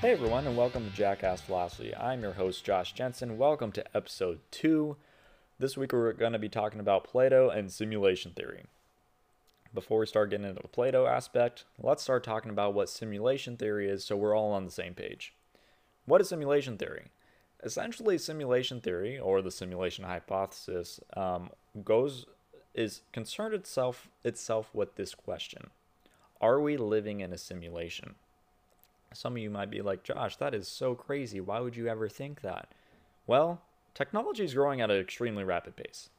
Hey everyone, and welcome to Jackass Philosophy. I'm your host, Josh Jensen. Welcome to episode 2. This week we're going to be talking about Plato and simulation theory. Before we start getting into the Plato aspect, let's start talking about what simulation theory is so we're all on the same page. What is simulation theory? Essentially, simulation theory, or the simulation hypothesis, um, goes is concerned itself itself with this question: Are we living in a simulation? Some of you might be like, Josh, that is so crazy. Why would you ever think that? Well, technology is growing at an extremely rapid pace.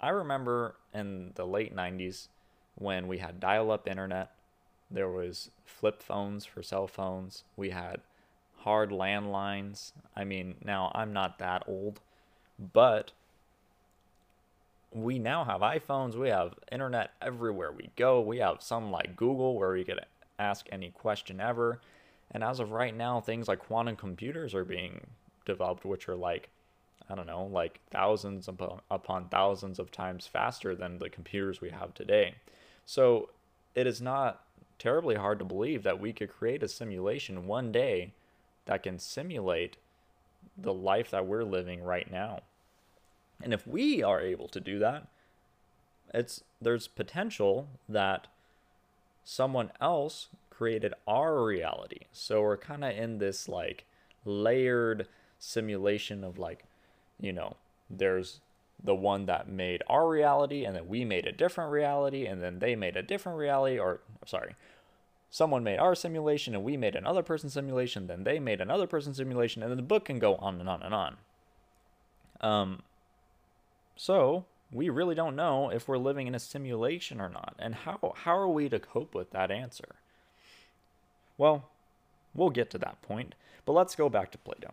I remember in the late 90s when we had dial up internet, there was flip phones for cell phones, we had hard landlines. I mean, now I'm not that old, but we now have iPhones, we have internet everywhere we go. We have some like Google where we could ask any question ever. And as of right now, things like quantum computers are being developed, which are like, I don't know, like thousands upon, upon thousands of times faster than the computers we have today. So it is not terribly hard to believe that we could create a simulation one day that can simulate the life that we're living right now. And if we are able to do that, it's there's potential that someone else created our reality. So we're kind of in this like layered simulation of like, you know, there's the one that made our reality and then we made a different reality and then they made a different reality or sorry, someone made our simulation and we made another person's simulation, then they made another person's simulation and then the book can go on and on and on. Um so we really don't know if we're living in a simulation or not. And how, how are we to cope with that answer? Well, we'll get to that point, but let's go back to Plato.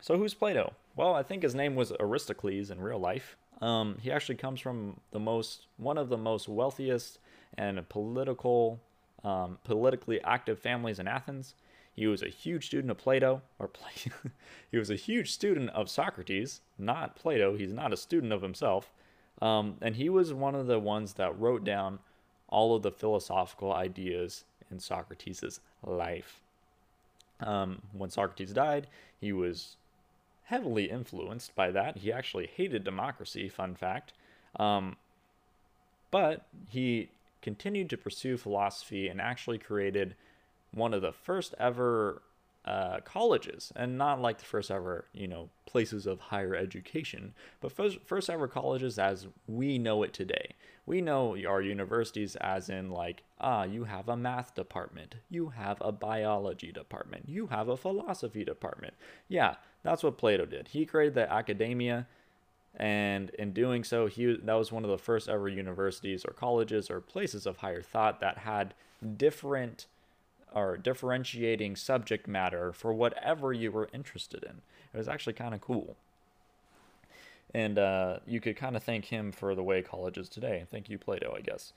So, who's Plato? Well, I think his name was Aristocles in real life. Um, he actually comes from the most, one of the most wealthiest and political, um, politically active families in Athens. He was a huge student of Plato, or he was a huge student of Socrates, not Plato. He's not a student of himself. Um, and he was one of the ones that wrote down all of the philosophical ideas in Socrates' life. Um, when Socrates died, he was heavily influenced by that. He actually hated democracy, fun fact. Um, but he continued to pursue philosophy and actually created one of the first ever uh, colleges, and not like the first ever, you know, places of higher education, but first, first ever colleges as we know it today. We know our universities as in like, ah, you have a math department, you have a biology department, you have a philosophy department. Yeah, that's what Plato did. He created the academia, and in doing so, he that was one of the first ever universities or colleges or places of higher thought that had different or differentiating subject matter for whatever you were interested in. It was actually kind of cool. And uh, you could kind of thank him for the way college is today. Thank you, Plato, I guess.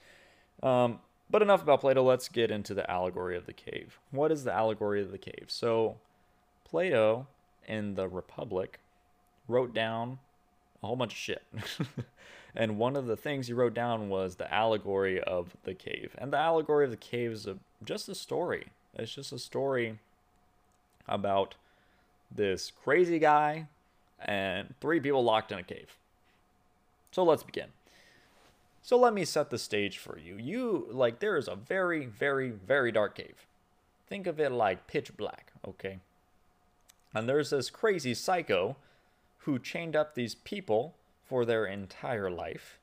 Um, but enough about Plato. Let's get into the allegory of the cave. What is the allegory of the cave? So, Plato in the Republic wrote down a whole bunch of shit. and one of the things he wrote down was the allegory of the cave. And the allegory of the cave is a, just a story. It's just a story about this crazy guy and three people locked in a cave. So let's begin. So let me set the stage for you. You, like, there is a very, very, very dark cave. Think of it like pitch black, okay? And there's this crazy psycho who chained up these people for their entire life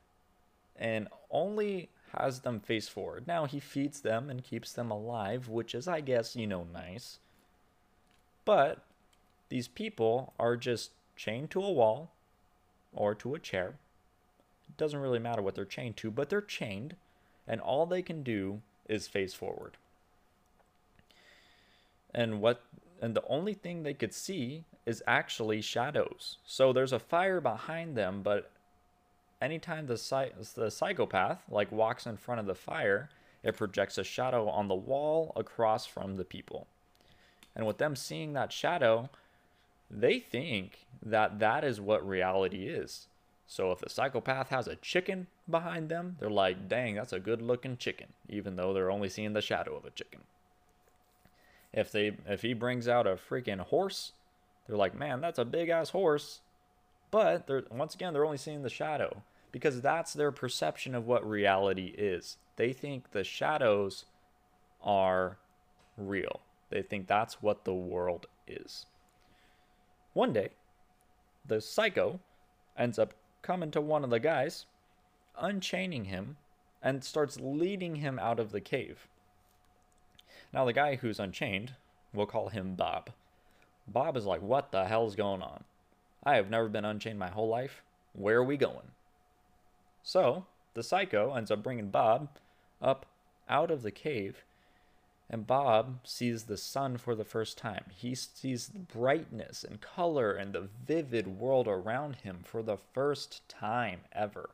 and only has them face forward. Now, he feeds them and keeps them alive, which is, I guess, you know, nice. But these people are just chained to a wall or to a chair. It doesn't really matter what they're chained to, but they're chained, and all they can do is face forward. And what and the only thing they could see is actually shadows. So there's a fire behind them, but anytime the, the psychopath like walks in front of the fire, it projects a shadow on the wall across from the people. And with them seeing that shadow, they think that that is what reality is. So if the psychopath has a chicken behind them, they're like, dang, that's a good looking chicken, even though they're only seeing the shadow of a chicken. If they if he brings out a freaking horse, they're like, "Man, that's a big ass horse." But they're once again they're only seeing the shadow because that's their perception of what reality is. They think the shadows are real. They think that's what the world is. One day, the psycho ends up coming to one of the guys, unchaining him, and starts leading him out of the cave. Now, the guy who's unchained, we'll call him Bob. Bob is like, What the hell's going on? I have never been unchained my whole life. Where are we going? So, the psycho ends up bringing Bob up out of the cave, and Bob sees the sun for the first time. He sees the brightness and color and the vivid world around him for the first time ever.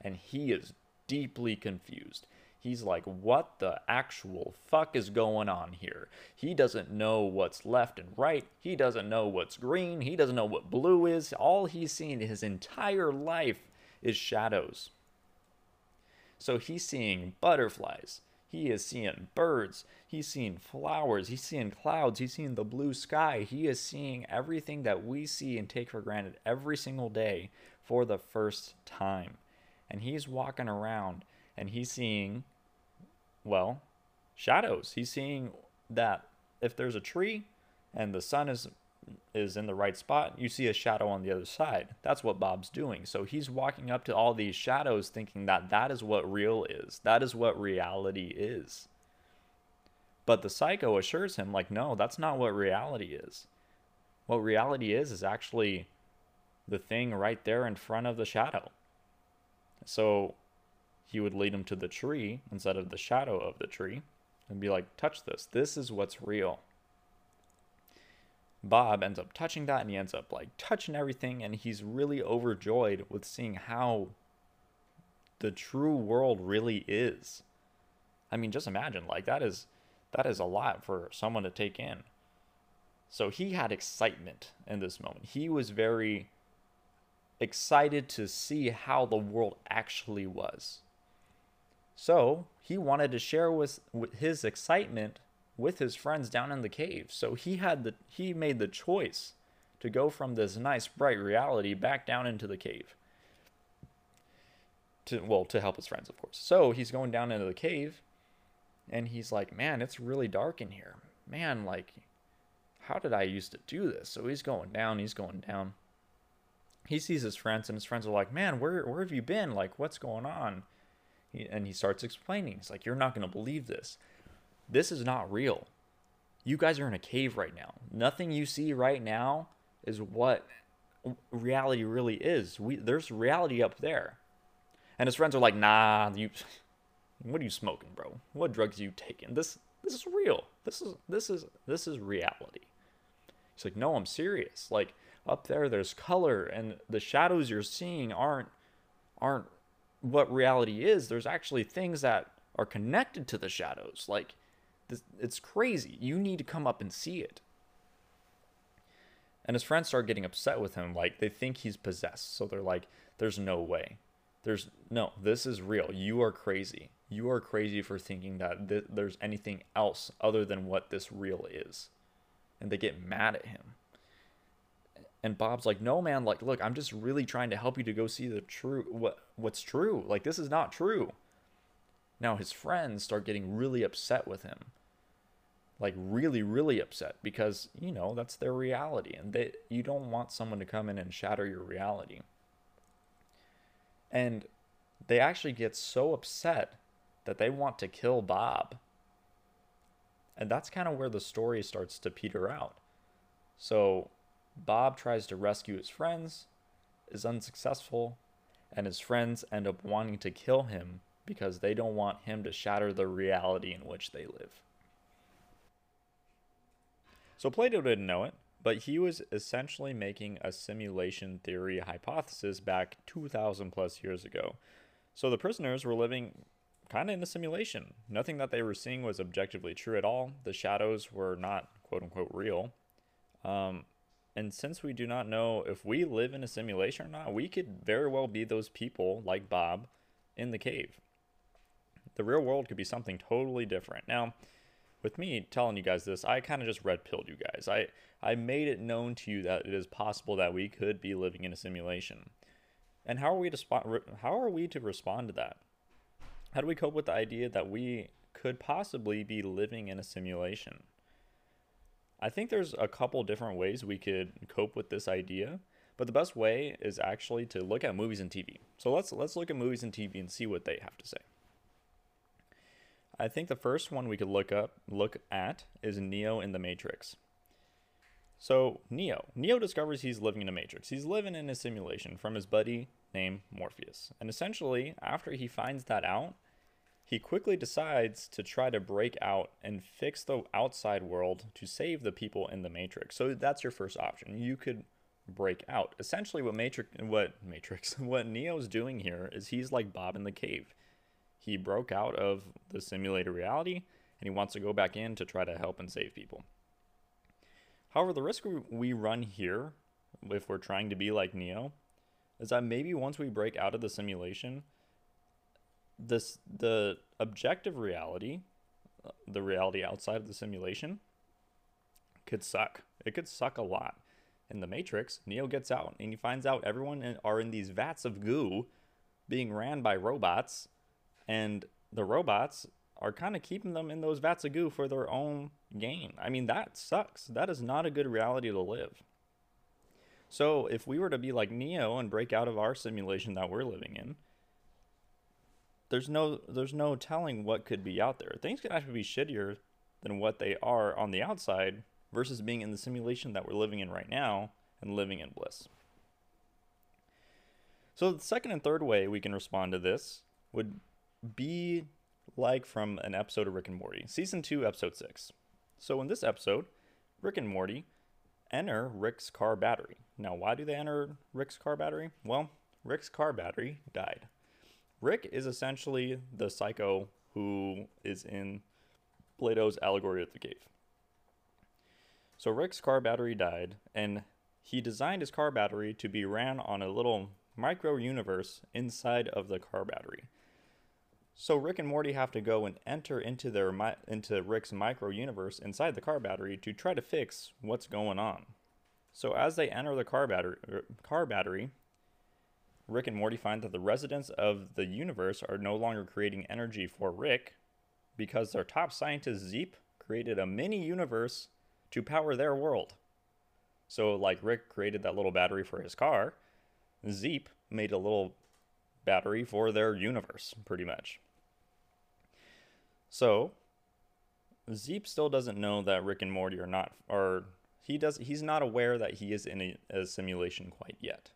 And he is deeply confused. He's like, what the actual fuck is going on here? He doesn't know what's left and right. He doesn't know what's green. He doesn't know what blue is. All he's seen his entire life is shadows. So he's seeing butterflies. He is seeing birds. He's seeing flowers. He's seeing clouds. He's seeing the blue sky. He is seeing everything that we see and take for granted every single day for the first time. And he's walking around and he's seeing, well, shadows. He's seeing that if there's a tree and the sun is is in the right spot, you see a shadow on the other side. That's what Bob's doing. So he's walking up to all these shadows thinking that that is what real is. That is what reality is. But the psycho assures him like no, that's not what reality is. What reality is is actually the thing right there in front of the shadow. So he would lead him to the tree instead of the shadow of the tree and be like, touch this. This is what's real. Bob ends up touching that and he ends up like touching everything and he's really overjoyed with seeing how the true world really is. I mean, just imagine like that is that is a lot for someone to take in. So he had excitement in this moment. He was very excited to see how the world actually was. So he wanted to share with, with his excitement with his friends down in the cave. So he had the he made the choice to go from this nice bright reality back down into the cave. To well, to help his friends, of course. So he's going down into the cave and he's like, "Man, it's really dark in here. Man, like how did I used to do this?" So he's going down, he's going down. He sees his friends and his friends are like, "Man, where where have you been? Like what's going on?" And he starts explaining. He's like, "You're not going to believe this." this is not real. You guys are in a cave right now. Nothing you see right now is what reality really is. We there's reality up there. And his friends are like, "Nah, you what are you smoking, bro? What drugs are you taking? This this is real. This is this is this is reality." He's like, "No, I'm serious. Like up there there's color and the shadows you're seeing aren't aren't what reality is. There's actually things that are connected to the shadows. Like this, it's crazy. You need to come up and see it. And his friends start getting upset with him. Like, they think he's possessed. So they're like, there's no way. There's no, this is real. You are crazy. You are crazy for thinking that th- there's anything else other than what this real is. And they get mad at him. And Bob's like, "No, man, like look, I'm just really trying to help you to go see the true what what's true. Like this is not true." Now his friends start getting really upset with him like really really upset because you know that's their reality and they you don't want someone to come in and shatter your reality and they actually get so upset that they want to kill bob and that's kind of where the story starts to peter out so bob tries to rescue his friends is unsuccessful and his friends end up wanting to kill him because they don't want him to shatter the reality in which they live so Plato didn't know it, but he was essentially making a simulation theory hypothesis back 2000 plus years ago. So the prisoners were living kind of in a simulation. Nothing that they were seeing was objectively true at all. The shadows were not quote unquote real. Um, and since we do not know if we live in a simulation or not, we could very well be those people like Bob in the cave. The real world could be something totally different. Now, with me telling you guys this, I kind of just red pilled you guys. I I made it known to you that it is possible that we could be living in a simulation. And how are we to spot, how are we to respond to that? How do we cope with the idea that we could possibly be living in a simulation? I think there's a couple different ways we could cope with this idea, but the best way is actually to look at movies and TV. So let's let's look at movies and TV and see what they have to say. I think the first one we could look up look at is Neo in the Matrix. So, Neo. Neo discovers he's living in a matrix. He's living in a simulation from his buddy named Morpheus. And essentially, after he finds that out, he quickly decides to try to break out and fix the outside world to save the people in the matrix. So that's your first option. You could break out. Essentially what Matrix what Matrix what Neo's doing here is he's like Bob in the cave. He broke out of the simulated reality and he wants to go back in to try to help and save people. However, the risk we run here, if we're trying to be like Neo, is that maybe once we break out of the simulation, this the objective reality, uh, the reality outside of the simulation, could suck. It could suck a lot. In the Matrix, Neo gets out and he finds out everyone are in these vats of goo being ran by robots, and the robots are kind of keeping them in those vats of goo for their own gain. I mean, that sucks. That is not a good reality to live. So, if we were to be like Neo and break out of our simulation that we're living in, there's no there's no telling what could be out there. Things can actually be shittier than what they are on the outside versus being in the simulation that we're living in right now and living in bliss. So the second and third way we can respond to this would be like from an episode of Rick and Morty, season 2, episode 6. So in this episode, Rick and Morty enter Rick's car battery. Now, why do they enter Rick's car battery? Well, Rick's car battery died. Rick is essentially the psycho who is in Plato's allegory of the cave. So Rick's car battery died, and he designed his car battery to be ran on a little micro universe inside of the car battery. So Rick and Morty have to go and enter into their into Rick's micro universe inside the car battery to try to fix what's going on. So as they enter the car battery, er, car battery, Rick and Morty find that the residents of the universe are no longer creating energy for Rick because their top scientist Zeep created a mini universe to power their world. So like Rick created that little battery for his car, Zeep made a little battery for their universe, pretty much. So, Zeep still doesn't know that Rick and Morty are not, or he does, he's not aware that he is in a, a simulation quite yet.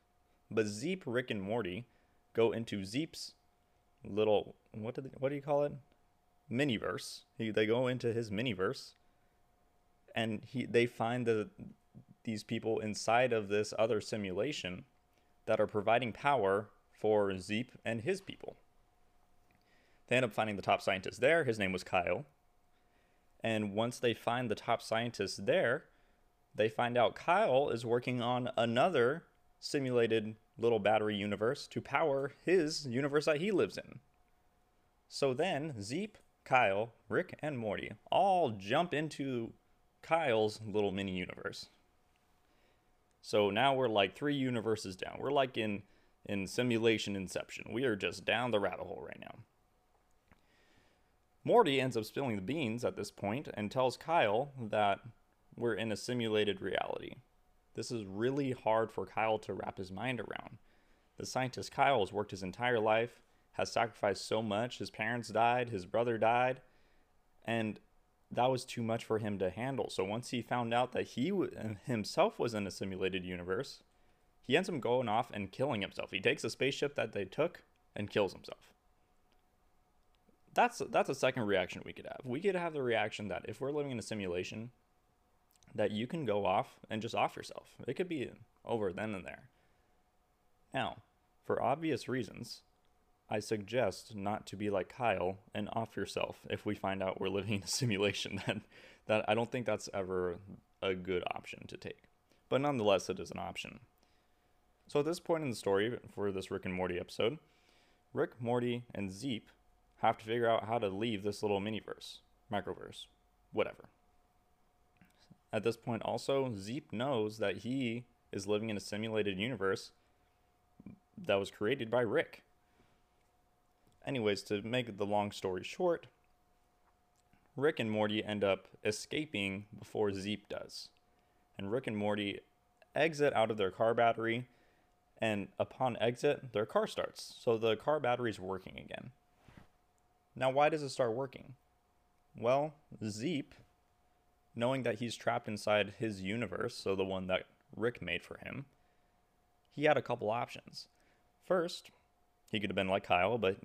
But Zeep, Rick, and Morty go into Zeep's little, what do what do you call it? Miniverse. He, they go into his miniverse, and he they find the these people inside of this other simulation that are providing power for Zeep and his people. They end up finding the top scientist there. His name was Kyle. And once they find the top scientist there, they find out Kyle is working on another simulated little battery universe to power his universe that he lives in. So then, Zeep, Kyle, Rick, and Morty all jump into Kyle's little mini universe. So now we're like three universes down. We're like in in simulation inception. We are just down the rabbit hole right now. Morty ends up spilling the beans at this point and tells Kyle that we're in a simulated reality. This is really hard for Kyle to wrap his mind around. The scientist Kyle has worked his entire life, has sacrificed so much. His parents died, his brother died, and that was too much for him to handle. So once he found out that he himself was in a simulated universe, he ends up going off and killing himself. He takes a spaceship that they took and kills himself that's that's a second reaction we could have. We could have the reaction that if we're living in a simulation, that you can go off and just off yourself. It could be over then and there. Now, for obvious reasons, I suggest not to be like Kyle and off yourself if we find out we're living in a simulation. That that I don't think that's ever a good option to take. But nonetheless, it is an option. So at this point in the story for this Rick and Morty episode, Rick, Morty, and Zeep have to figure out how to leave this little miniverse, microverse. whatever. At this point, also, Zeep knows that he is living in a simulated universe that was created by Rick. Anyways, to make the long story short, Rick and Morty end up escaping before Zeep does. And Rick and Morty exit out of their car battery, and upon exit, their car starts. So the car battery is working again. Now, why does it start working? Well, Zeep, knowing that he's trapped inside his universe, so the one that Rick made for him, he had a couple options. First, he could have been like Kyle, but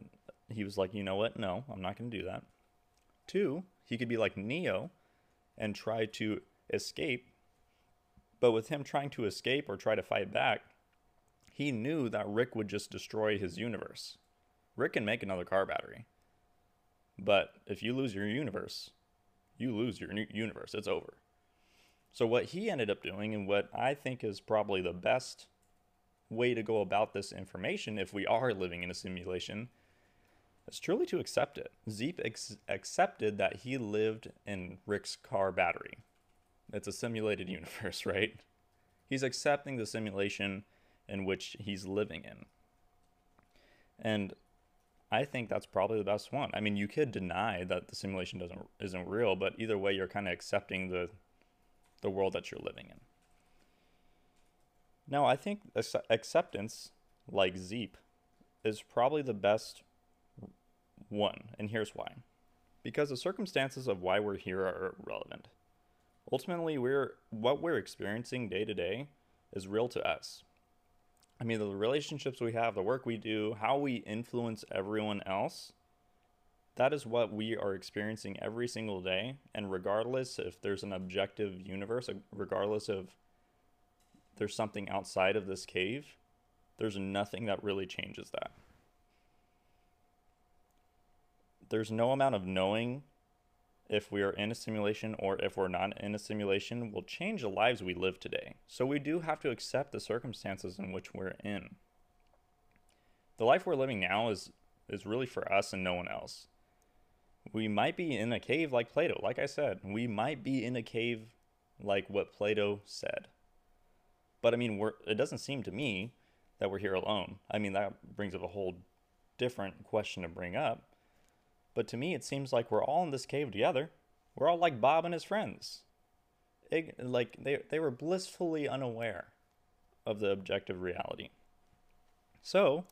he was like, you know what? No, I'm not going to do that. Two, he could be like Neo and try to escape. But with him trying to escape or try to fight back, he knew that Rick would just destroy his universe. Rick can make another car battery. But if you lose your universe, you lose your universe. It's over. So, what he ended up doing, and what I think is probably the best way to go about this information if we are living in a simulation, is truly to accept it. Zeep ex- accepted that he lived in Rick's car battery. It's a simulated universe, right? He's accepting the simulation in which he's living in. And I think that's probably the best one. I mean, you could deny that the simulation doesn't isn't real, but either way, you're kind of accepting the the world that you're living in. Now, I think acceptance, like Zeep, is probably the best one, and here's why. Because the circumstances of why we're here are relevant. Ultimately, we're what we're experiencing day to day is real to us. I mean, the relationships we have, the work we do, how we influence everyone else, that is what we are experiencing every single day. And regardless if there's an objective universe, regardless of there's something outside of this cave, there's nothing that really changes that there's no amount of knowing if we are in a simulation or if we're not in a simulation will change the lives we live today. So we do have to accept the circumstances in which we're in. The life we're living now is is really for us and no one else. We might be in a cave like Plato, like I said. We might be in a cave like what Plato said. But I mean, it doesn't seem to me that we're here alone. I mean, that brings up a whole different question to bring up. But to me, it seems like we're all in this cave together. We're all like Bob and his friends. It, like they, they were blissfully unaware of the objective reality. So,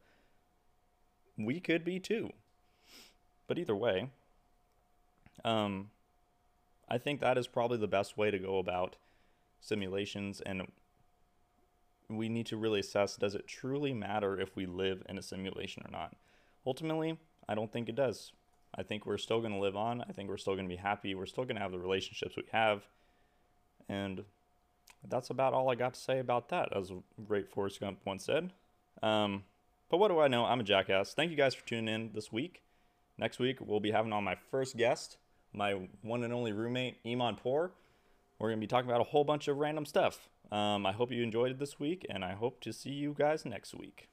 we could be too. But either way, um, I think that is probably the best way to go about simulations and we need to really assess does it truly matter if we live in a simulation or not ultimately i don't think it does I think we're still going to live on. I think we're still going to be happy. We're still going to have the relationships we have. And that's about all I got to say about that, as great Forrest Gump once said. Um, but what do I know? I'm a jackass. Thank you guys for tuning in this week. Next week, we'll be having on my first guest, my one and only roommate, Iman Poor. We're going to be talking about a whole bunch of random stuff. Um, I hope you enjoyed it this week, and I hope to see you guys next week.